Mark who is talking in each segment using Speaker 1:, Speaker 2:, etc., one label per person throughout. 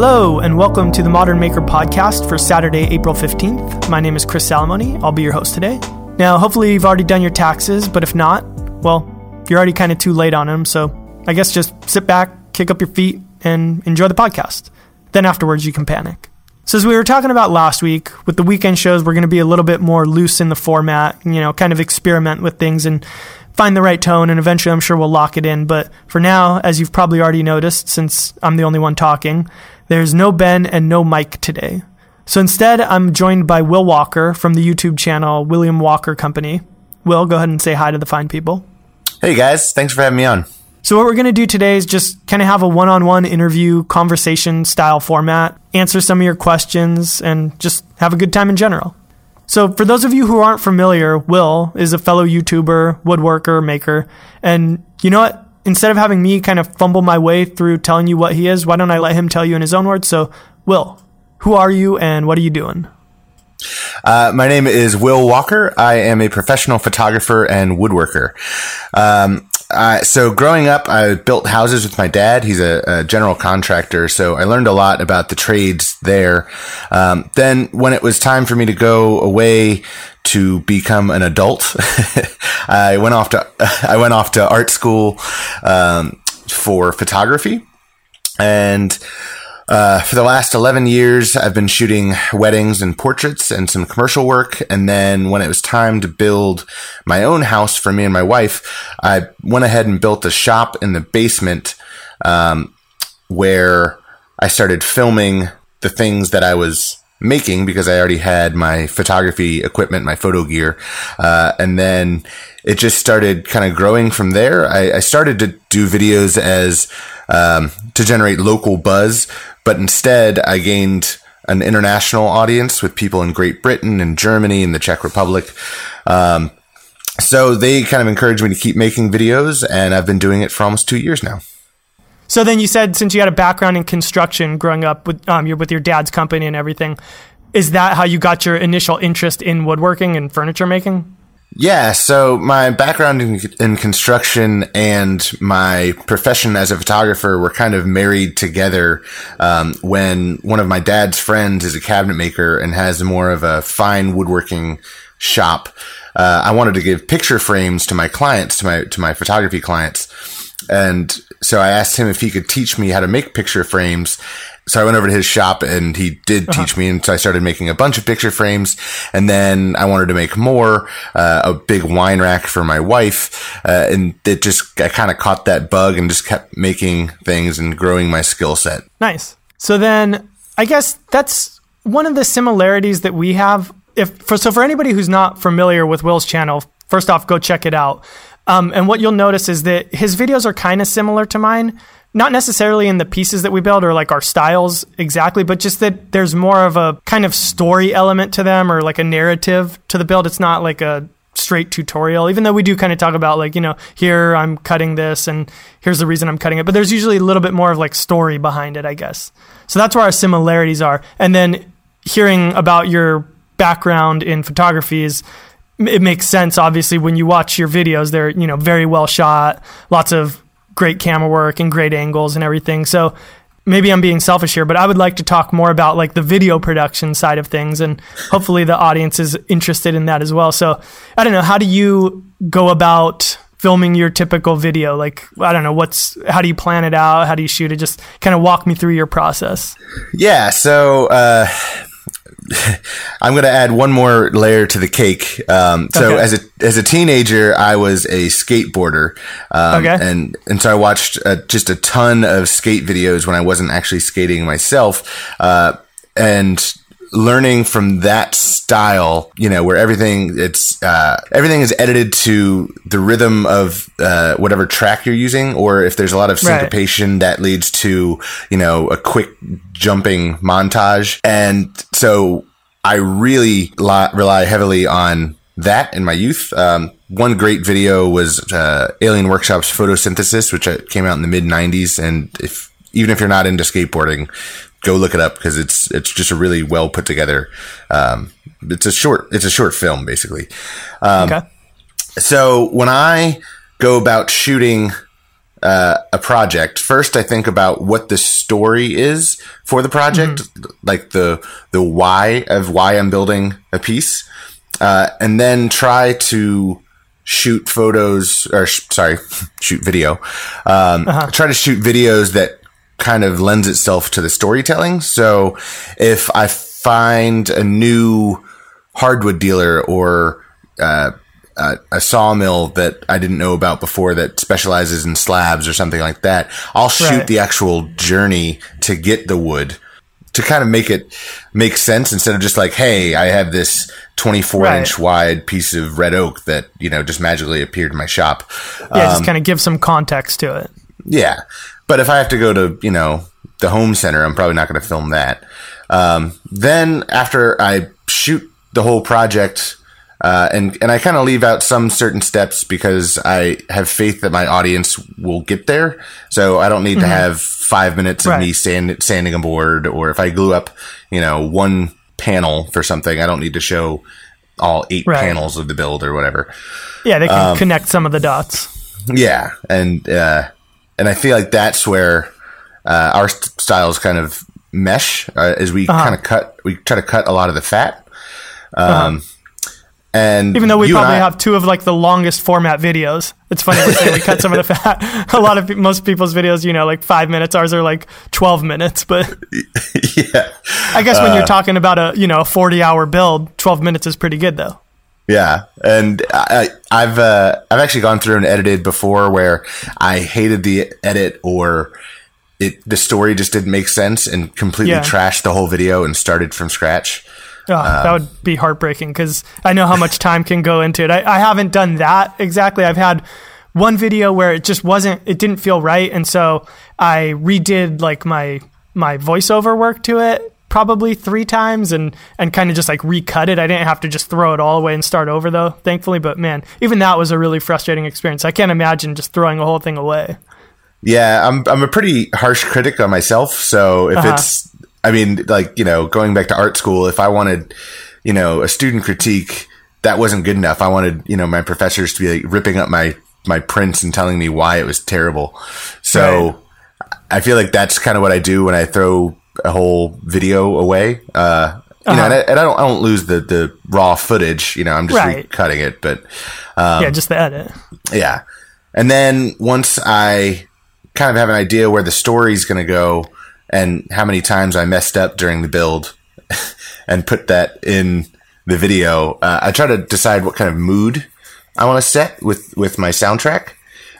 Speaker 1: Hello, and welcome to the Modern Maker podcast for Saturday, April 15th. My name is Chris Salomone. I'll be your host today. Now, hopefully, you've already done your taxes, but if not, well, you're already kind of too late on them, so I guess just sit back, kick up your feet, and enjoy the podcast. Then afterwards, you can panic. So, as we were talking about last week, with the weekend shows, we're going to be a little bit more loose in the format, you know, kind of experiment with things and find the right tone, and eventually I'm sure we'll lock it in. But for now, as you've probably already noticed, since I'm the only one talking, there's no Ben and no Mike today. So instead, I'm joined by Will Walker from the YouTube channel William Walker Company. Will, go ahead and say hi to the fine people.
Speaker 2: Hey guys, thanks for having me on.
Speaker 1: So, what we're going to do today is just kind of have a one on one interview, conversation style format, answer some of your questions, and just have a good time in general. So, for those of you who aren't familiar, Will is a fellow YouTuber, woodworker, maker. And you know what? Instead of having me kind of fumble my way through telling you what he is, why don't I let him tell you in his own words? So, Will, who are you and what are you doing?
Speaker 2: Uh, my name is Will Walker. I am a professional photographer and woodworker. Um, uh, so growing up, I built houses with my dad. He's a, a, general contractor, so I learned a lot about the trades there. Um, then, when it was time for me to go away to become an adult, I went off to I went off to art school um, for photography, and uh, for the last 11 years, I've been shooting weddings and portraits and some commercial work. And then when it was time to build my own house for me and my wife, I went ahead and built a shop in the basement um, where I started filming the things that I was making because I already had my photography equipment, my photo gear. Uh, and then it just started kind of growing from there. I, I started to do videos as um, to generate local buzz, but instead I gained an international audience with people in Great Britain and Germany and the Czech Republic. Um, so they kind of encouraged me to keep making videos, and I've been doing it for almost two years now.
Speaker 1: So then you said since you had a background in construction growing up with um, your with your dad's company and everything, is that how you got your initial interest in woodworking and furniture making?
Speaker 2: Yeah, so my background in, in, construction and my profession as a photographer were kind of married together um, when one of my dad's friends is a cabinet maker and has more of a fine woodworking shop. Uh, I wanted to give picture frames to my clients, to my to my photography clients, and so I asked him if he could teach me how to make picture frames so I went over to his shop and he did uh-huh. teach me. And so I started making a bunch of picture frames. And then I wanted to make more, uh, a big wine rack for my wife. Uh, and it just, I kind of caught that bug and just kept making things and growing my skill set.
Speaker 1: Nice. So then I guess that's one of the similarities that we have. If for, so for anybody who's not familiar with Will's channel, first off, go check it out. Um, and what you'll notice is that his videos are kind of similar to mine not necessarily in the pieces that we build or like our styles exactly, but just that there's more of a kind of story element to them or like a narrative to the build. It's not like a straight tutorial, even though we do kind of talk about like, you know, here I'm cutting this and here's the reason I'm cutting it. But there's usually a little bit more of like story behind it, I guess. So that's where our similarities are. And then hearing about your background in photography is it makes sense obviously when you watch your videos they're you know very well shot lots of great camera work and great angles and everything. So maybe I'm being selfish here, but I would like to talk more about like the video production side of things and hopefully the audience is interested in that as well. So I don't know, how do you go about filming your typical video? Like, I don't know, what's, how do you plan it out? How do you shoot it? Just kind of walk me through your process.
Speaker 2: Yeah. So, uh, I'm going to add one more layer to the cake. Um, so okay. as a as a teenager, I was a skateboarder, um, okay. and and so I watched uh, just a ton of skate videos when I wasn't actually skating myself, uh, and learning from that style, you know, where everything it's uh, everything is edited to the rhythm of uh, whatever track you're using, or if there's a lot of syncopation right. that leads to you know a quick jumping montage, and so I really li- rely heavily on that in my youth. Um, one great video was uh, Alien Workshop's photosynthesis, which uh, came out in the mid '90s, and if even if you're not into skateboarding, go look it up because it's it's just a really well put together. Um, it's a short it's a short film basically. Um, okay. So when I go about shooting uh, a project, first I think about what the story is for the project, like the the why of why I'm building a piece, uh, and then try to shoot photos or sh- sorry, shoot video. Um, Try to shoot videos that kind of lends itself to the storytelling. So if I find a new hardwood dealer or uh, a, a sawmill that I didn't know about before that specializes in slabs or something like that, I'll shoot
Speaker 1: Right.
Speaker 2: the actual journey to get the wood to kind of make it make sense instead of just like, hey, I have this 24
Speaker 1: Right.
Speaker 2: inch wide piece of red oak that, you know, just magically appeared in my shop.
Speaker 1: Yeah,
Speaker 2: Um,
Speaker 1: just kind of give some context to it.
Speaker 2: Yeah. But if I have to go to, you know, the home center, I'm probably not going to film that. Um, then after I shoot the whole project, uh, and, and I kind of leave out some certain steps because I have faith that my audience will get there. So I don't need to have five minutes of
Speaker 1: Right.
Speaker 2: me sand, sanding a board, or if I glue up, you know, one panel for something, I don't need to show all eight
Speaker 1: Right.
Speaker 2: panels of the build or whatever.
Speaker 1: Yeah, they
Speaker 2: Um,
Speaker 1: can connect some of the dots.
Speaker 2: Yeah, and uh, and I feel like that's where uh, our st- styles kind of mesh uh, as we
Speaker 1: Uh-huh.
Speaker 2: kind of cut. We try to cut a lot of the fat. Um, and
Speaker 1: Even though we probably
Speaker 2: I-
Speaker 1: have two of like the longest format videos. It's funny we say we cut some of the fat. A lot of most people's videos, you know, like five minutes. Ours are like twelve minutes. But
Speaker 2: yeah,
Speaker 1: I guess when
Speaker 2: Uh,
Speaker 1: you're talking about a you know a forty hour build, twelve minutes is pretty good though.
Speaker 2: yeah, and I, I've uh, I've actually gone through and edited before where I hated the edit or. It, the story just didn't make sense and completely
Speaker 1: Yeah.
Speaker 2: trashed the whole video and started from scratch.
Speaker 1: Oh,
Speaker 2: Um,
Speaker 1: that would be heartbreaking because I know how much time can go into it. I, I haven't done that exactly. I've had one video where it just wasn't, it didn't feel right, and so I redid like my my voiceover work to it probably three times and and kind of just like recut it. I didn't have to just throw it all away and start over though, thankfully. But man, even that was a really frustrating experience. I can't imagine just throwing a whole thing away.
Speaker 2: Yeah, I'm I'm a pretty harsh critic on myself. So if
Speaker 1: Uh-huh.
Speaker 2: it's, I mean, like you know, going back to art school, if I wanted, you know, a student critique, that wasn't good enough. I wanted, you know, my professors to be like ripping up my my prints and telling me why it was terrible. So I feel like that's kind of what I do when I throw a whole video away. Uh, you know, and, I, and I don't I don't lose the the raw footage. You know, I'm just
Speaker 1: Right.
Speaker 2: recutting it, but
Speaker 1: yeah, just the edit.
Speaker 2: yeah. And then once I kind of have an idea where the story's going to go and how many times I messed up during the build and put that in the video, uh, I try to decide what kind of mood I want to set with, with my soundtrack.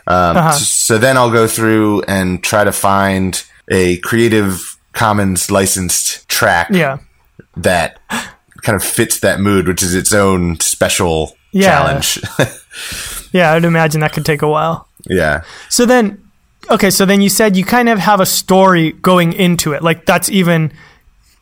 Speaker 2: Um,
Speaker 1: Uh-huh.
Speaker 2: So then I'll go through and try to find a Creative Commons licensed track
Speaker 1: Yeah.
Speaker 2: that kind of fits that mood, which is its own special
Speaker 1: Yeah.
Speaker 2: challenge.
Speaker 1: Yeah, I'd imagine that could take a while.
Speaker 2: yeah.
Speaker 1: So then, okay, so then you said you kind of have a story going into it. Like that's even,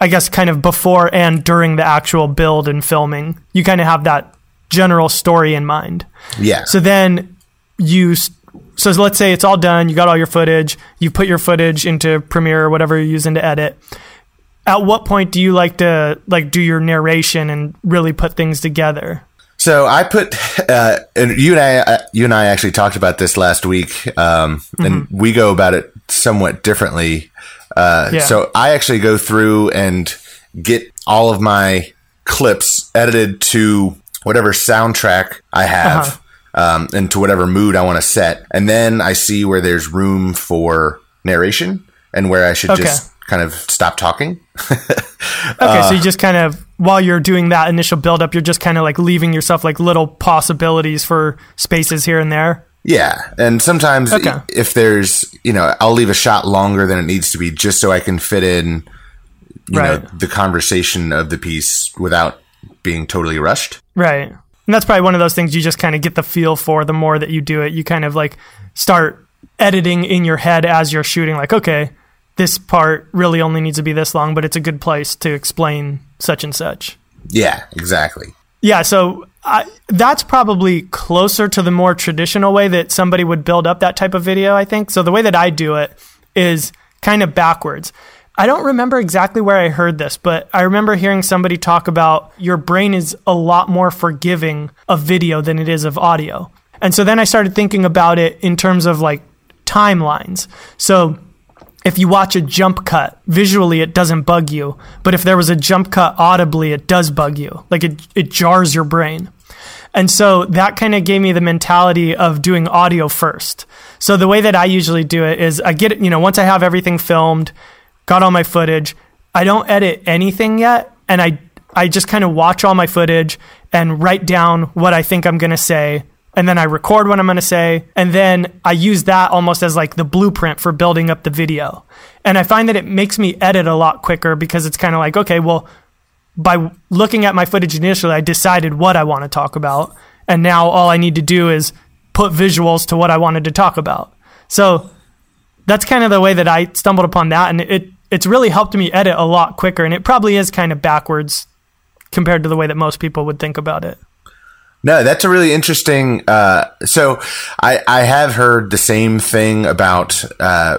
Speaker 1: I guess, kind of before and during the actual build and filming. You kind of have that general story in mind.
Speaker 2: Yeah.
Speaker 1: So then you, so let's say it's all done. You got all your footage. You put your footage into Premiere or whatever you're using to edit. At what point do you like to like do your narration and really put things together?
Speaker 2: So I put, uh, and you and I, uh, you and I actually talked about this last week, um, and we go about it somewhat differently. Uh,
Speaker 1: Yeah.
Speaker 2: So I actually go through and get all of my clips edited to whatever soundtrack I have, um, and to whatever mood I want to set, and then I see where there's room for narration and where I should
Speaker 1: Okay.
Speaker 2: just kind of stop talking.
Speaker 1: Okay, so you uh, just kind of while you're doing that initial build up, you're just kind of like leaving yourself like little possibilities for spaces here and there.
Speaker 2: Yeah, and sometimes
Speaker 1: Okay.
Speaker 2: if there's, you know, I'll leave a shot longer than it needs to be just so I can fit in, you know, the conversation of the piece without being totally rushed.
Speaker 1: Right. And that's probably one of those things you just kind of get the feel for the more that you do it. You kind of like start editing in your head as you're shooting, like, okay, this part really only needs to be this long, but it's a good place to explain such and such.
Speaker 2: Yeah, exactly.
Speaker 1: Yeah, so I, that's probably closer to the more traditional way that somebody would build up that type of video, I think. So the way that I do it is kind of backwards. I don't remember exactly where I heard this, but I remember hearing somebody talk about your brain is a lot more forgiving of video than it is of audio. And so then I started thinking about it in terms of like timelines. So if you watch a jump cut visually it doesn't bug you but if there was a jump cut audibly it does bug you. Like it, it jars your brain. And so that kind of gave me the mentality of doing audio first. So the way that i usually do it is i get it you know once i have everything filmed got all my footage i don't edit anything yet and i i just kind of watch all my footage and write down what i think i'm going to say and then I record what I'm going to say, and then I use that almost as like the blueprint for building up the video. And I find that it makes me edit a lot quicker because it's kind of like, okay, well, by looking at my footage initially, I decided what I want to talk about, and now all I need to do is put visuals to what I wanted to talk about. So that's kind of the way that I stumbled upon that, and it it's really helped me edit a lot quicker, and it probably is kind of backwards compared to the way that most people would think about it.
Speaker 2: No, that's a really interesting. Uh, so I, I have heard the same thing about uh,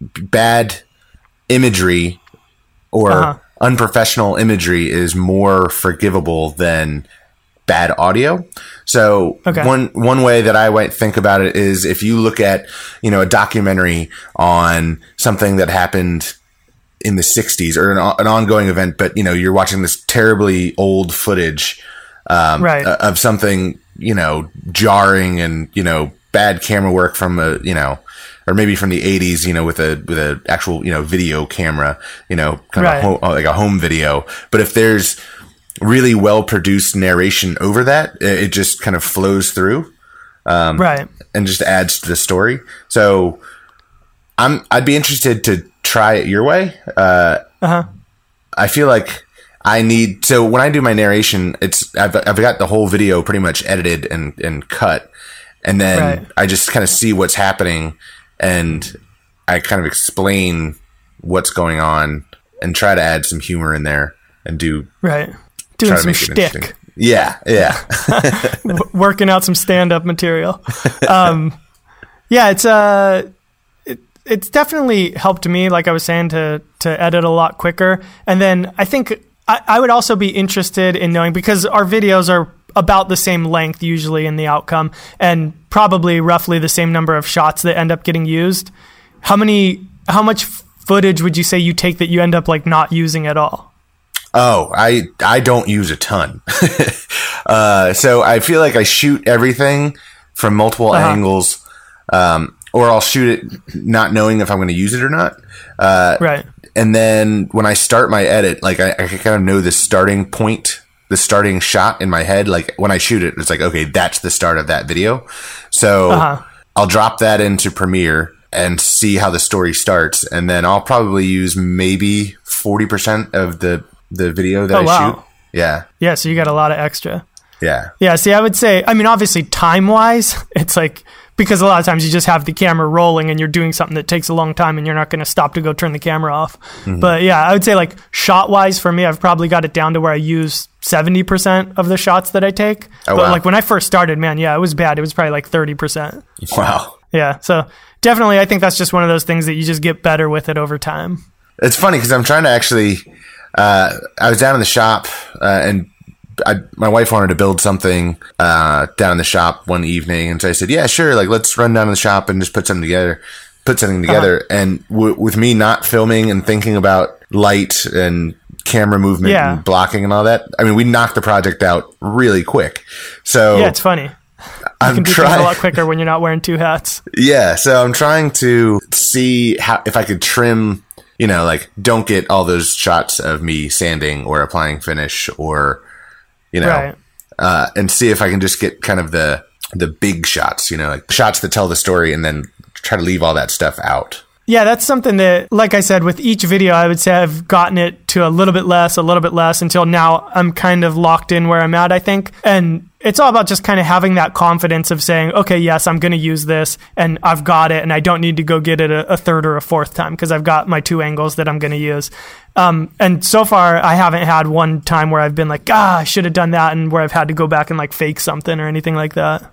Speaker 2: bad imagery or uh-huh. unprofessional imagery is more forgivable than bad audio. So okay. one one way that I might think about it is if you look at you know a documentary on something that happened in the 60s or an, an ongoing event, but you know you're watching this terribly old footage um, right. of something you know jarring and you know bad camera work from a you know or maybe from the 80s you know with a with a actual you know video camera you know kind right. of a home, like a home video but if there's really well produced narration over that it just kind of flows through
Speaker 1: um, right
Speaker 2: and just adds to the story so i'm i'd be interested to try it your way uh, uh-huh. i feel like I need so when I do my narration, it's I've I've got the whole video pretty much edited and and cut, and then right. I just kind of see what's happening, and I kind of explain what's going on and try to add some humor in there and do
Speaker 1: right doing some shtick.
Speaker 2: Yeah, yeah.
Speaker 1: Working out some stand up material. Um, yeah, it's uh it, it's definitely helped me, like I was saying, to to edit a lot quicker. And then I think I, I would also be interested in knowing because our videos are about the same length usually in the outcome and probably roughly the same number of shots that end up getting used. How many how much footage would you say you take that you end up like not using at all?
Speaker 2: Oh, I I don't use a ton. uh, so I feel like I shoot everything from multiple uh-huh. angles, um, or I'll shoot it not knowing if I'm going to use it or not.
Speaker 1: Uh, right
Speaker 2: and then when I start my edit, like I, I kind of know the starting point, the starting shot in my head. Like when I shoot it, it's like, okay, that's the start of that video. So uh-huh. I'll drop that into Premiere and see how the story starts. And then I'll probably use maybe 40% of the, the video that oh, I wow. shoot. Yeah.
Speaker 1: Yeah. So you got a lot of extra.
Speaker 2: Yeah.
Speaker 1: Yeah. See, I would say, I mean, obviously time wise, it's like, because a lot of times you just have the camera rolling and you're doing something that takes a long time and you're not going to stop to go turn the camera off. Mm-hmm. But yeah, I would say like shot wise for me, I've probably got it down to where I use 70% of the shots that I take. Oh, but wow. like when I first started, man, yeah, it was bad. It was probably like 30%.
Speaker 2: Wow.
Speaker 1: Yeah. So definitely, I think that's just one of those things that you just get better with it over time.
Speaker 2: It's funny because I'm trying to actually, uh, I was down in the shop uh, and I, my wife wanted to build something uh, down in the shop one evening, and so I said, "Yeah, sure. Like, let's run down to the shop and just put something together." Put something uh-huh. together, uh-huh. and w- with me not filming and thinking about light and camera movement yeah. and blocking and all that, I mean, we knocked the project out really quick. So
Speaker 1: yeah, it's funny. I'm you can do trying, things a lot quicker when you're not wearing two hats.
Speaker 2: Yeah, so I'm trying to see how if I could trim. You know, like don't get all those shots of me sanding or applying finish or you know, right. uh, and see if I can just get kind of the the big shots, you know, like shots that tell the story, and then try to leave all that stuff out.
Speaker 1: Yeah, that's something that, like I said, with each video, I would say I've gotten it to a little bit less, a little bit less until now I'm kind of locked in where I'm at, I think. And it's all about just kind of having that confidence of saying, okay, yes, I'm going to use this and I've got it and I don't need to go get it a, a third or a fourth time because I've got my two angles that I'm going to use. Um, and so far, I haven't had one time where I've been like, ah, I should have done that, and where I've had to go back and like fake something or anything like that.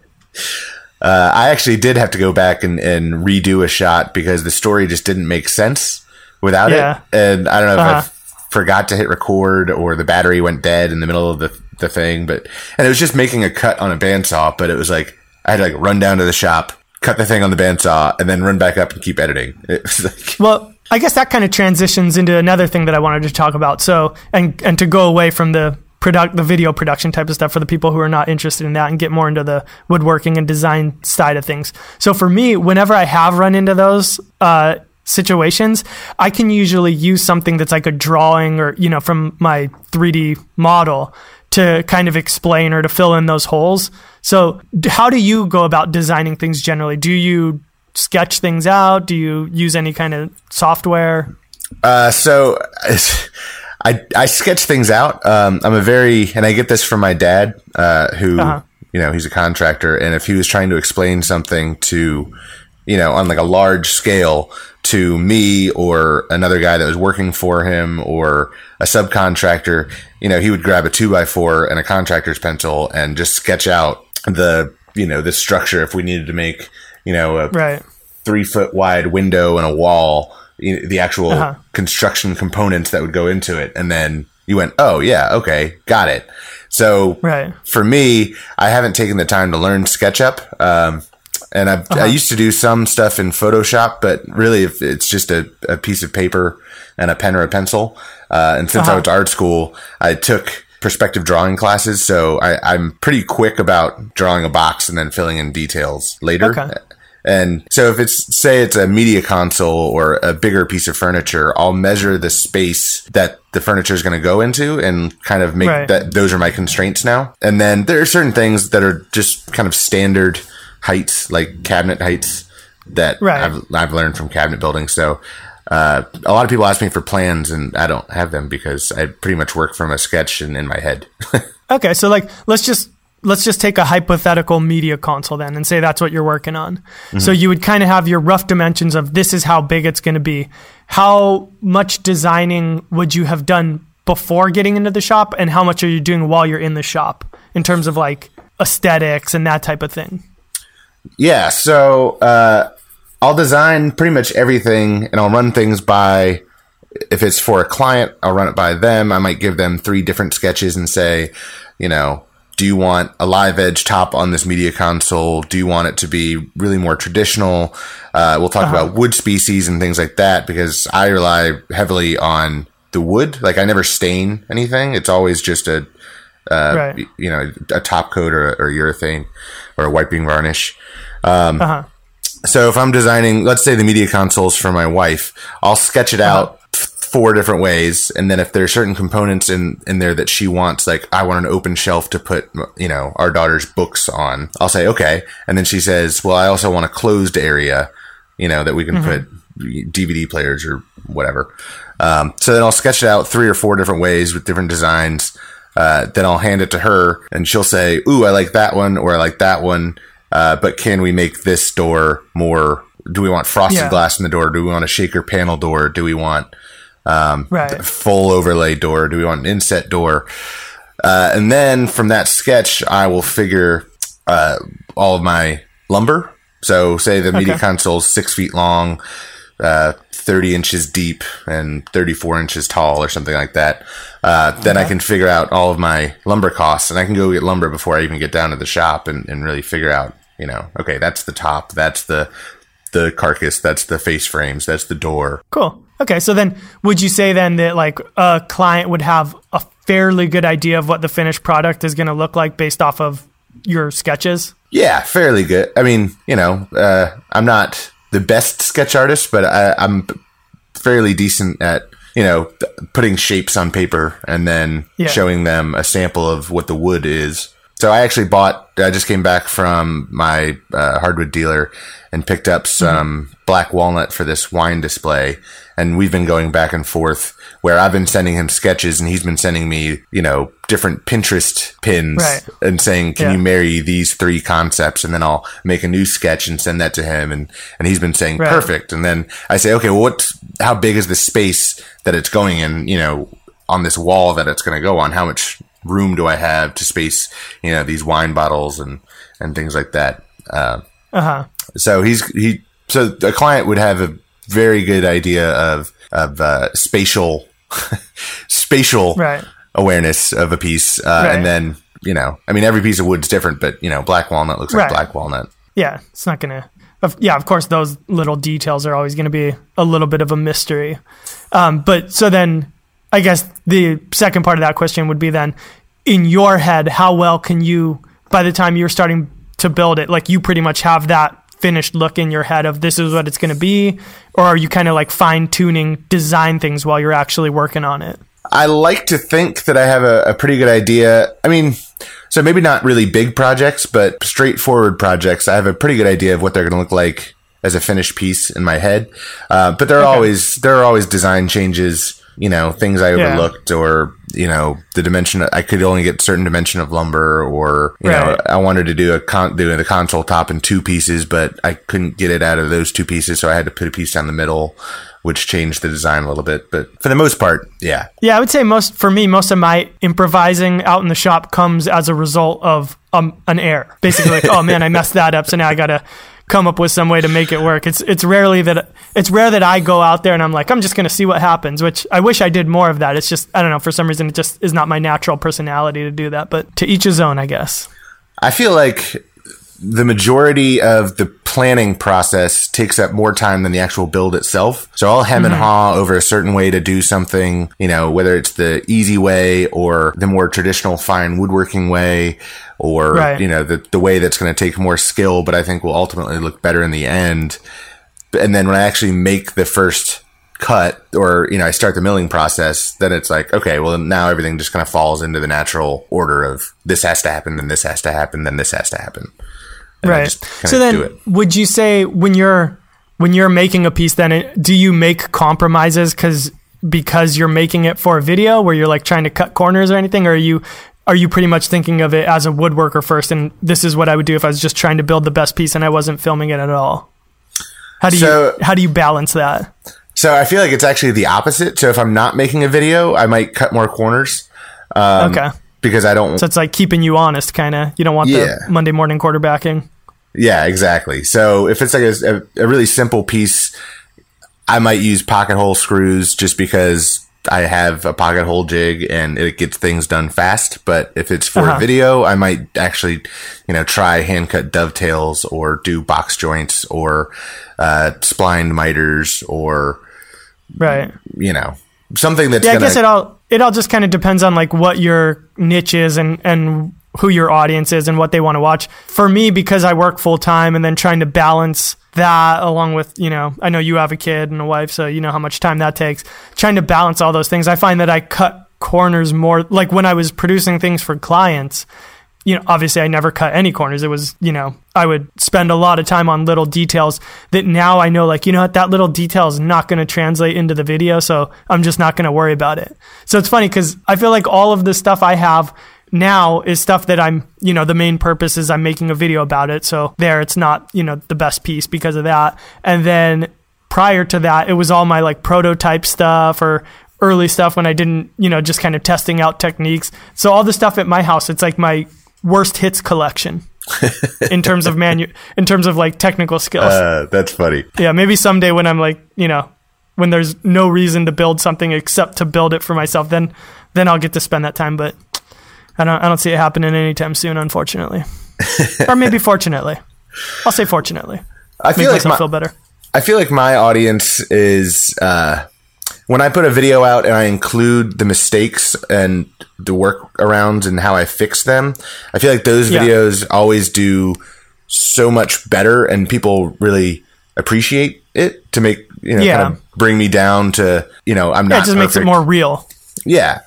Speaker 2: Uh, I actually did have to go back and, and, redo a shot because the story just didn't make sense without yeah. it. And I don't know if uh-huh. I forgot to hit record or the battery went dead in the middle of the, the thing, but, and it was just making a cut on a bandsaw, but it was like, I had to like run down to the shop, cut the thing on the bandsaw, and then run back up and keep editing. It was like,
Speaker 1: Well, I guess that kind of transitions into another thing that I wanted to talk about. So, and and to go away from the product, the video production type of stuff for the people who are not interested in that, and get more into the woodworking and design side of things. So, for me, whenever I have run into those uh, situations, I can usually use something that's like a drawing or you know from my 3D model to kind of explain or to fill in those holes. So, how do you go about designing things generally? Do you sketch things out? Do you use any kind of software?
Speaker 2: Uh, so I I sketch things out. Um, I'm a very and I get this from my dad, uh, who
Speaker 1: Uh-huh.
Speaker 2: you know he's a contractor, and if he was trying to explain something to you know on like a large scale to me or another guy that was working for him or a subcontractor, you know, he would grab a two by four and a contractor's pencil and just sketch out the you know the structure if we needed to make you know a
Speaker 1: Right.
Speaker 2: three foot wide window and a wall, you know, the actual
Speaker 1: Uh-huh.
Speaker 2: construction components that would go into it. And then you went, oh, yeah, okay, got it. So
Speaker 1: Right.
Speaker 2: for me, I haven't taken the time to learn SketchUp. Um, and I've,
Speaker 1: Uh-huh.
Speaker 2: I used to do some stuff in Photoshop, but really, if it's just a, a piece of paper and a pen or a pencil. Uh, and since I
Speaker 1: Uh-huh.
Speaker 2: went to art school, I took perspective drawing classes. So I, I'm pretty quick about drawing a box and then filling in details later.
Speaker 1: Okay.
Speaker 2: And so if it's say it's a media console or a bigger piece of furniture, I'll measure the space that the furniture is going to go into and kind of make
Speaker 1: Right.
Speaker 2: that those are my constraints now. And then there are certain things that are just kind of standard heights, like cabinet heights that
Speaker 1: Right.
Speaker 2: I've, I've learned from cabinet building. So uh, a lot of people ask me for plans and I don't have them because I pretty much work from a sketch and in my head.
Speaker 1: Okay, so like let's just let's just take a hypothetical media console then and say that's what you're working on. So you would kind of have your rough dimensions of this is how big it's going to be. How much designing would you have done before getting into the shop and how much are you doing while you're in the shop in terms of like aesthetics and that type of thing?
Speaker 2: Yeah, so uh, I'll design pretty much everything, and I'll run things by. If it's for a client, I'll run it by them. I might give them three different sketches and say, you know, do you want a live edge top on this media console? Do you want it to be really more traditional? Uh, we'll talk about wood species and things like that because I rely heavily on the wood. Like I never stain anything. It's always just a uh,
Speaker 1: Right.
Speaker 2: you know, a top coat or, or urethane or a wiping varnish. Um,
Speaker 1: Uh-huh.
Speaker 2: So if I'm designing, let's say the media consoles for my wife, I'll sketch it out f- four different ways, and then if there are certain components in in there that she wants, like I want an open shelf to put, you know, our daughter's books on, I'll say okay, and then she says, well, I also want a closed area, you know, that we can put DVD players or whatever. Um, so then I'll sketch it out three or four different ways with different designs. Uh, then I'll hand it to her, and she'll say, "Ooh, I like that one," or "I like that one." Uh, but can we make this door more? Do we want frosted
Speaker 1: Yeah.
Speaker 2: glass in the door? Do we want a shaker panel door? Do we want
Speaker 1: Right.
Speaker 2: full overlay door? Do we want an inset door? Uh, and then from that sketch, I will figure uh, all of my lumber. So, say the media
Speaker 1: Okay.
Speaker 2: is six feet long, uh, 30 inches deep, and 34 inches tall, or something like that. Uh, then I can figure out all of my lumber costs, and I can go get lumber before I even get down to the shop and, and really figure out, you know, okay, that's the top, that's the the carcass, that's the face frames, that's the door,
Speaker 1: Cool. Okay, so then would you say then that like a client would have a fairly good idea of what the finished product is going to look like based off of your sketches?
Speaker 2: Yeah, fairly good. I mean, you know, uh, I'm not the best sketch artist, but I, I'm fairly decent at, you know, putting shapes on paper and then
Speaker 1: Yeah.
Speaker 2: showing them a sample of what the wood is. So I actually bought, I just came back from my uh, hardwood dealer and picked up some black walnut for this wine display. And we've been going back and forth where I've been sending him sketches and he's been sending me, you know, different Pinterest pins
Speaker 1: Right.
Speaker 2: and saying, "Can
Speaker 1: Yeah.
Speaker 2: you marry these three concepts?" And then I'll make a new sketch and send that to him, and and he's been saying
Speaker 1: Right.
Speaker 2: perfect. And then I say, "Okay, well, what? How big is the space that it's going in? You know, on this wall that it's going to go on? How much room do I have to space? You know, these wine bottles and and things like that." Uh,
Speaker 1: Uh huh.
Speaker 2: so he's he so a client would have a very good idea of of uh, spatial spatial
Speaker 1: Right.
Speaker 2: awareness of a piece uh,
Speaker 1: Right.
Speaker 2: and then you know i mean every piece of wood's different but you know black walnut looks like
Speaker 1: Right.
Speaker 2: black walnut
Speaker 1: Yeah, it's not going to of, yeah, of course, those little details are always going to be a little bit of a mystery. Um, but so then, I guess the second part of that question would be then, in your head, how well can you, by the time you're starting to build it, like you pretty much have that finished look in your head of this is what it's going to be, or are you kind of like fine tuning design things while you're actually working on it?
Speaker 2: I like to think that I have a, a pretty good idea. I mean, so maybe not really big projects, but straightforward projects. I have a pretty good idea of what they're going to look like as a finished piece in my head. Uh, but there are okay. always there are always design changes. You know, things I overlooked, yeah. or you know, the dimension. I could only get certain dimension of lumber, or you right. know, I wanted to do a con- do the console top in two pieces, but I couldn't get it out of those two pieces, so I had to put a piece down the middle which changed the design a little bit. But for the most part, yeah.
Speaker 1: Yeah, I would say most for me, most of my improvising out in the shop comes as a result of um, an error. Basically, like, oh man, I messed that up, so now I gotta come up with some way to make it work. It's it's rarely that it's rare that I go out there and I'm like I'm just gonna see what happens. Which I wish I did more of that. It's just I don't know for some reason it just is not my natural personality to do that. But to each his own, I guess.
Speaker 2: I feel like the majority of the planning process takes up more time than the actual build itself. So I'll hem mm-hmm. and haw over a certain way to do something, you know, whether it's the easy way or the more traditional fine woodworking way or, right. you know, the, the way that's going to take more skill, but I think will ultimately look better in the end. And then when I actually make the first cut or, you know, I start the milling process, then it's like, okay, well, now everything just kind of falls into the natural order of this has to happen, then this has to happen, then this has to happen
Speaker 1: right. So then, would you say when you're when you're making a piece, then do you make compromises because because you're making it for a video where you're like trying to cut corners or anything, or are you are you pretty much thinking of it as a woodworker first, and this is what I would do if I was just trying to build the best piece and I wasn't filming it at all? How do so, you how do you balance that?
Speaker 2: So I feel like it's actually the opposite. So if I'm not making a video, I might cut more corners. Um, okay because I don't.
Speaker 1: So it's like keeping you honest, kind of. You don't want yeah. the Monday morning quarterbacking.
Speaker 2: Yeah, exactly. So if it's like a, a, really simple piece, I might use pocket hole screws just because I have a pocket hole jig and it gets things done fast. But if it's for uh-huh. a video, I might actually, you know, try hand cut dovetails or do box joints or uh, splined miters or,
Speaker 1: right,
Speaker 2: you know, something that's.
Speaker 1: Yeah, gonna, I guess it all it all just kind of depends on like what your niche is and and who your audience is and what they want to watch. For me, because I work full time and then trying to balance that along with, you know, I know you have a kid and a wife, so you know how much time that takes. Trying to balance all those things, I find that I cut corners more like when I was producing things for clients, you know, obviously I never cut any corners. It was, you know, I would spend a lot of time on little details that now I know, like, you know what, that little detail is not going to translate into the video. So I'm just not going to worry about it. So it's funny because I feel like all of the stuff I have now is stuff that I'm, you know, the main purpose is I'm making a video about it. So there, it's not, you know, the best piece because of that. And then prior to that, it was all my like prototype stuff or early stuff when I didn't, you know, just kind of testing out techniques. So all the stuff at my house, it's like my worst hits collection in terms of manu in terms of like technical skills.
Speaker 2: Uh, that's funny.
Speaker 1: Yeah, maybe someday when I'm like, you know, when there's no reason to build something except to build it for myself, then then I'll get to spend that time. But I don't I don't see it happening anytime soon, unfortunately, or maybe fortunately. I'll say fortunately.
Speaker 2: I feel
Speaker 1: Make
Speaker 2: like my,
Speaker 1: feel better.
Speaker 2: I feel like my audience is uh, when I put a video out and I include the mistakes and the workarounds and how I fix them, I feel like those yeah. videos always do so much better and people really appreciate it to make, you know, yeah. kind of bring me down to, you know, I'm not.
Speaker 1: Yeah, it just perfect. makes it more real.
Speaker 2: Yeah.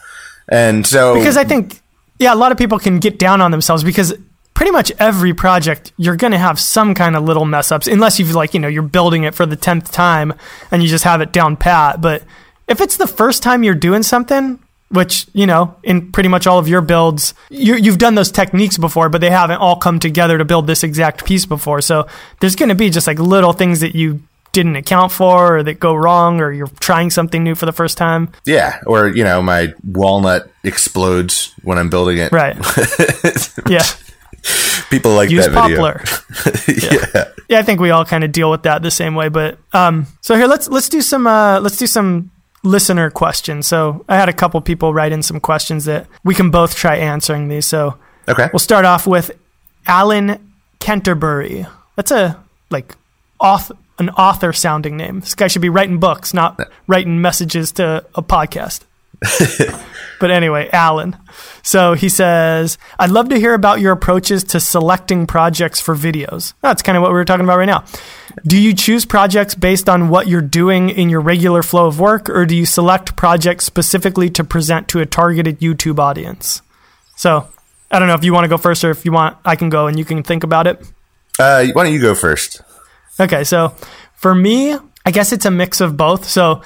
Speaker 2: And so.
Speaker 1: Because I think, yeah, a lot of people can get down on themselves because pretty much every project you're going to have some kind of little mess ups unless you've like you know you're building it for the 10th time and you just have it down pat but if it's the first time you're doing something, which you know in pretty much all of your builds you, have done those techniques before but they haven't all come together to build this exact piece before so there's going to be just like little things that you didn't account for or that go wrong or you're trying something new for the first time
Speaker 2: yeah or you know my walnut explodes when i'm building it
Speaker 1: right yeah
Speaker 2: people like Use that poplar.
Speaker 1: yeah. yeah. yeah i think we all kind of deal with that the same way but um so here let's let's do some uh let's do some listener questions. So I had a couple people write in some questions that we can both try answering these. So
Speaker 2: okay,
Speaker 1: we'll start off with Alan Canterbury. That's a like author, an author sounding name. This guy should be writing books, not writing messages to a podcast. But anyway, Alan. So he says, I'd love to hear about your approaches to selecting projects for videos. That's kind of what we were talking about right now. Do you choose projects based on what you're doing in your regular flow of work, or do you select projects specifically to present to a targeted YouTube audience? So I don't know if you want to go first or if you want, I can go and you can think about it.
Speaker 2: Uh, why don't you go first?
Speaker 1: Okay, so for me, I guess it's a mix of both. So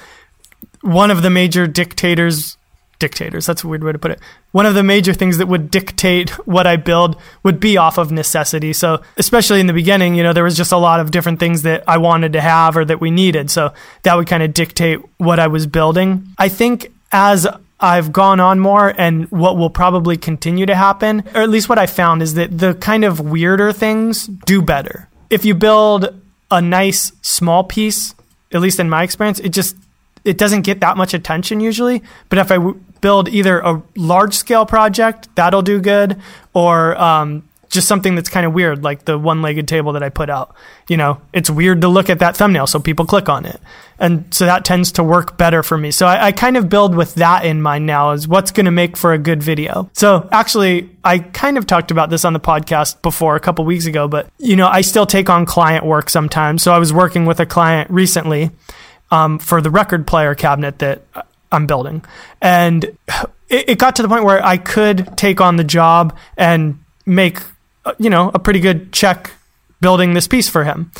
Speaker 1: one of the major dictators dictators that's a weird way to put it. One of the major things that would dictate what i build would be off of necessity. So especially in the beginning you know there was just a lot of different things that i wanted to have or that we needed. So that would kind of dictate what i was building. I think as I've gone on more, and what will probably continue to happen, or at least what I found, is that the kind of weirder things do better. If you build a nice small piece, at least in my experience, it just it doesn't get that much attention usually. But if I w- build either a large scale project, that'll do good, or um, just something that's kind of weird, like the one legged table that I put out. You know, it's weird to look at that thumbnail, so people click on it. And so that tends to work better for me. So I, I kind of build with that in mind now is what's going to make for a good video. So actually, I kind of talked about this on the podcast before a couple weeks ago, but you know, I still take on client work sometimes. So I was working with a client recently um, for the record player cabinet that I'm building. And it, it got to the point where I could take on the job and make you know, a pretty good check building this piece for him.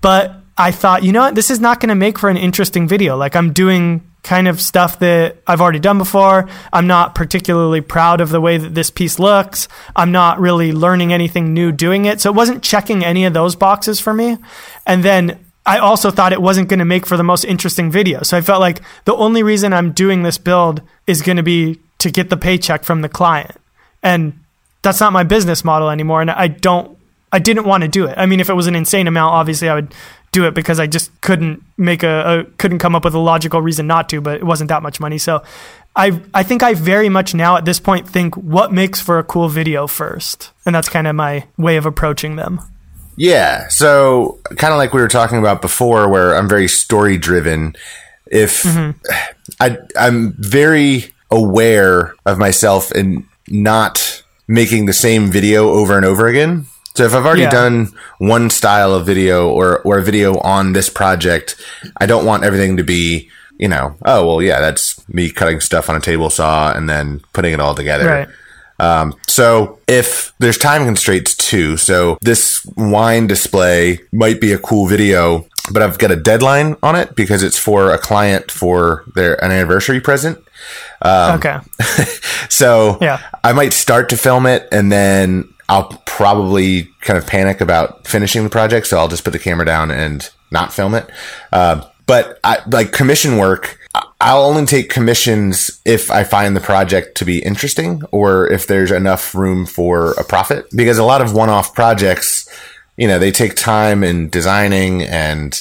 Speaker 1: But I thought, you know what, this is not going to make for an interesting video. Like I'm doing kind of stuff that I've already done before. I'm not particularly proud of the way that this piece looks. I'm not really learning anything new doing it. So it wasn't checking any of those boxes for me. And then I also thought it wasn't going to make for the most interesting video. So I felt like the only reason I'm doing this build is going to be to get the paycheck from the client. And that's not my business model anymore. And I don't, I didn't want to do it. I mean, if it was an insane amount, obviously I would do it because I just couldn't make a, a couldn't come up with a logical reason not to, but it wasn't that much money. So I, I think I very much now at this point think what makes for a cool video first. And that's kind of my way of approaching them.
Speaker 2: Yeah. So kind of like we were talking about before, where I'm very story driven. If mm-hmm. I, I'm very aware of myself and not making the same video over and over again. So if I've already yeah. done one style of video or, or a video on this project, I don't want everything to be, you know, oh, well, yeah, that's me cutting stuff on a table saw and then putting it all together. Right. Um, so if there's time constraints too, so this wine display might be a cool video, but I've got a deadline on it because it's for a client for their an anniversary present.
Speaker 1: Um, okay.
Speaker 2: so yeah. I might start to film it and then I'll probably kind of panic about finishing the project. So I'll just put the camera down and not film it. Uh, but I, like commission work, I'll only take commissions if I find the project to be interesting or if there's enough room for a profit. Because a lot of one off projects, you know, they take time in designing and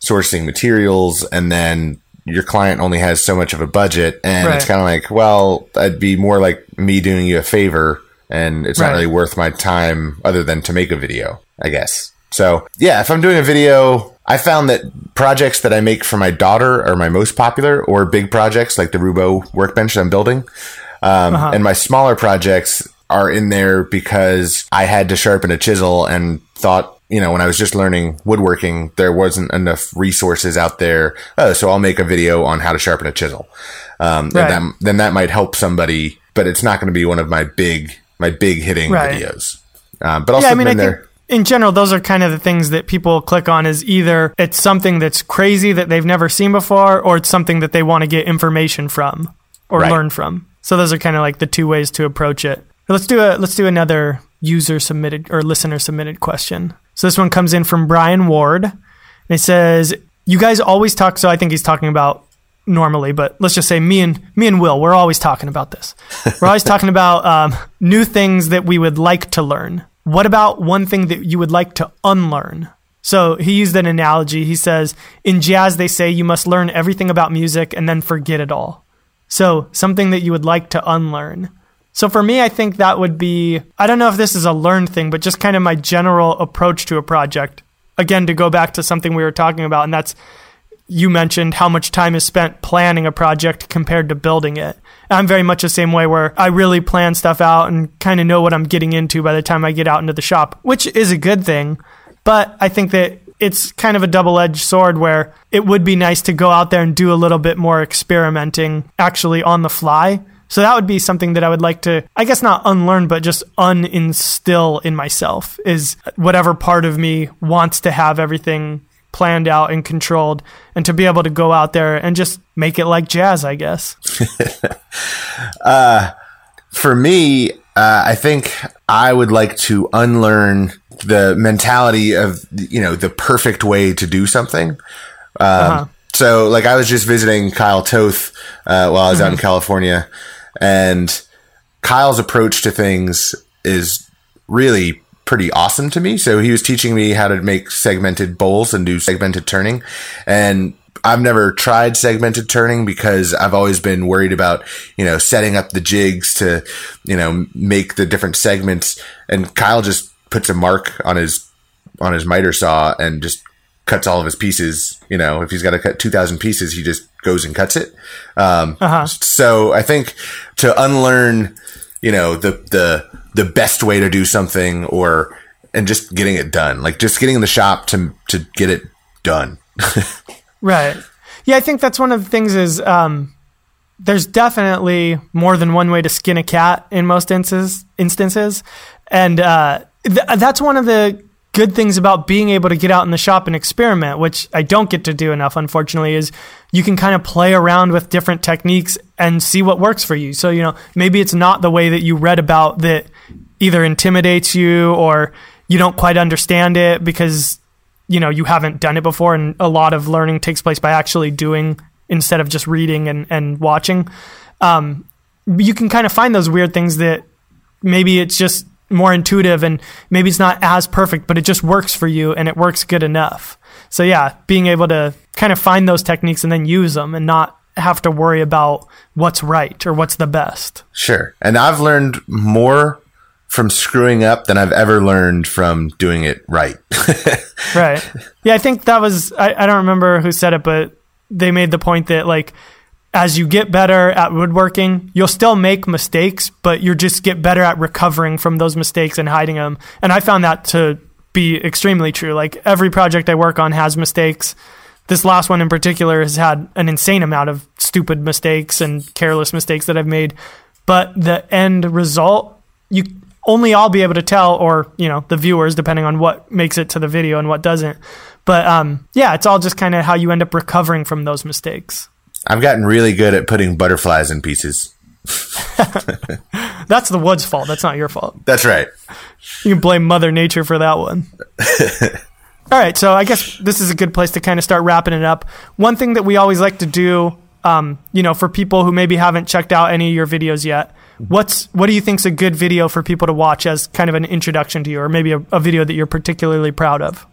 Speaker 2: sourcing materials and then your client only has so much of a budget and right. it's kind of like well I'd be more like me doing you a favor and it's right. not really worth my time other than to make a video i guess so yeah if i'm doing a video i found that projects that i make for my daughter are my most popular or big projects like the Roubo workbench that i'm building um, uh-huh. and my smaller projects are in there because i had to sharpen a chisel and thought you know, when I was just learning woodworking, there wasn't enough resources out there. Oh, so I'll make a video on how to sharpen a chisel. Um, right. and that, then that might help somebody, but it's not going to be one of my big, my big hitting right. videos. Um, but also, yeah, I mean, I there.
Speaker 1: In general, those are kind of the things that people click on is either it's something that's crazy that they've never seen before, or it's something that they want to get information from or right. learn from. So those are kind of like the two ways to approach it. Let's do a let's do another user submitted or listener submitted question. So this one comes in from Brian Ward. And it says, You guys always talk. So I think he's talking about normally, but let's just say me and me and Will, we're always talking about this. We're always talking about um, new things that we would like to learn. What about one thing that you would like to unlearn? So he used an analogy. He says, in jazz, they say you must learn everything about music and then forget it all. So something that you would like to unlearn. So for me, I think that would be I don't know if this is a learned thing, but just kind of my general approach to a project again to go back to something we were talking about, and that's you mentioned how much time is spent planning a project compared to building it. I'm very much the same way where I really plan stuff out and kind of know what I'm getting into by the time I get out into the shop, which is a good thing. But I think that it's kind of a double edged sword where it would be nice to go out there and do a little bit more experimenting actually on the fly. So that would be something that I would like to, I guess not unlearn, but just uninstill in myself is whatever part of me wants to have everything planned out and controlled and to be able to go out there and just make it like jazz, I guess.
Speaker 2: uh, for me, uh, I think I would like to unlearn the mentality of, you know, the perfect way to do something. Um, uh-huh. So, like, I was just visiting Kyle Toth uh, while I was mm-hmm. out in mm-hmm. California, and Kyle's approach to things is really pretty awesome to me. So he was teaching me how to make segmented bowls and do segmented turning. And I've never tried segmented turning because I've always been worried about, you know, setting up the jigs to, you know, make the different segments. And Kyle just puts a mark on his, on his miter saw and just cuts all of his pieces. You know, if he's got to cut 2000 pieces, he just goes and cuts it. Um, uh-huh. so I think to unlearn, you know, the, the, the best way to do something or and just getting it done like just getting in the shop to to get it done.
Speaker 1: Right. Yeah i think that's one of the things is um, there's definitely more than one way to skin a cat in most instances instances. And uh, th- that's one of the good things about being able to get out in the shop and experiment, which I don't get to do enough, unfortunately, is you can kind of play around with different techniques and see what works for you. So, you know, maybe it's not the way that you read about that either intimidates you or you don't quite understand it because you know you haven't done it before and a lot of learning takes place by actually doing instead of just reading and, and watching um, you can kind of find those weird things that maybe it's just more intuitive and maybe it's not as perfect but it just works for you and it works good enough so yeah being able to kind of find those techniques and then use them and not have to worry about what's right or what's the best
Speaker 2: sure and i've learned more from screwing up than I've ever learned from doing it right.
Speaker 1: right. Yeah, I think that was I, I don't remember who said it, but they made the point that like as you get better at woodworking, you'll still make mistakes, but you just get better at recovering from those mistakes and hiding them. And I found that to be extremely true. Like every project I work on has mistakes. This last one in particular has had an insane amount of stupid mistakes and careless mistakes that I've made. But the end result, you only I'll be able to tell, or you know, the viewers, depending on what makes it to the video and what doesn't. But um, yeah, it's all just kind of how you end up recovering from those mistakes.
Speaker 2: I've gotten really good at putting butterflies in pieces.
Speaker 1: That's the wood's fault. That's not your fault.
Speaker 2: That's right.
Speaker 1: You can blame Mother Nature for that one. All right, so I guess this is a good place to kind of start wrapping it up. One thing that we always like to do, um, you know, for people who maybe haven't checked out any of your videos yet, What's what do you think's a good video for people to watch as kind of an introduction to you, or maybe a, a video that you're particularly proud of?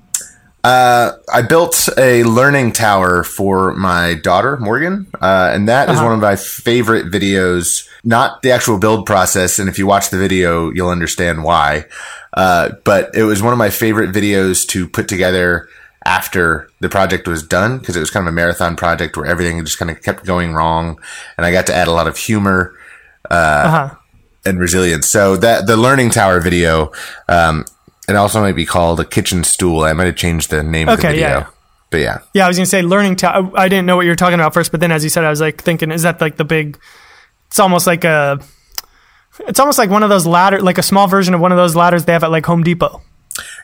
Speaker 2: Uh, I built a learning tower for my daughter Morgan, uh, and that uh-huh. is one of my favorite videos. Not the actual build process, and if you watch the video, you'll understand why. Uh, but it was one of my favorite videos to put together after the project was done because it was kind of a marathon project where everything just kind of kept going wrong, and I got to add a lot of humor uh, uh-huh. and resilience. So that the learning tower video, um, it also might be called a kitchen stool. I might have changed the name okay, of the video. Yeah. But yeah.
Speaker 1: Yeah, I was gonna say learning tower. I didn't know what you were talking about first, but then as you said, I was like thinking, is that like the big? It's almost like a. It's almost like one of those ladder, like a small version of one of those ladders they have at like Home Depot.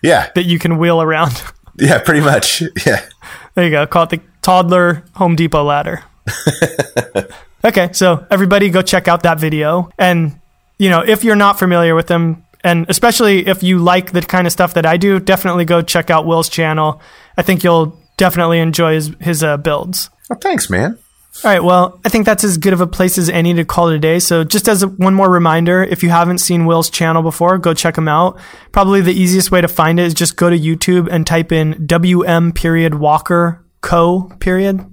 Speaker 2: Yeah.
Speaker 1: That you can wheel around.
Speaker 2: Yeah, pretty much. Yeah.
Speaker 1: There you go. Call it the toddler Home Depot ladder. Okay, so everybody go check out that video. And, you know, if you're not familiar with them, and especially if you like the kind of stuff that I do, definitely go check out Will's channel. I think you'll definitely enjoy his, his uh, builds.
Speaker 2: Oh, thanks, man.
Speaker 1: All right, well, I think that's as good of a place as any to call it a day. So, just as a, one more reminder, if you haven't seen Will's channel before, go check him out. Probably the easiest way to find it is just go to YouTube and type in WM period Walker Co period.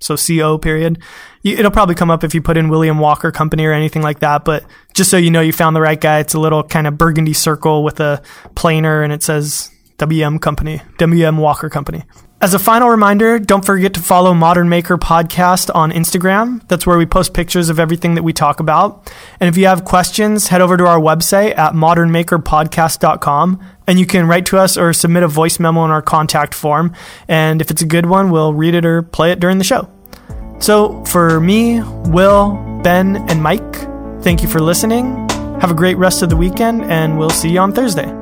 Speaker 1: So CO period it'll probably come up if you put in William Walker Company or anything like that. But just so you know, you found the right guy. It's a little kind of burgundy circle with a planer, and it says WM Company, WM Walker Company. As a final reminder, don't forget to follow Modern Maker Podcast on Instagram. That's where we post pictures of everything that we talk about. And if you have questions, head over to our website at modernmakerpodcast.com and you can write to us or submit a voice memo in our contact form. And if it's a good one, we'll read it or play it during the show. So for me, Will, Ben, and Mike, thank you for listening. Have a great rest of the weekend, and we'll see you on Thursday.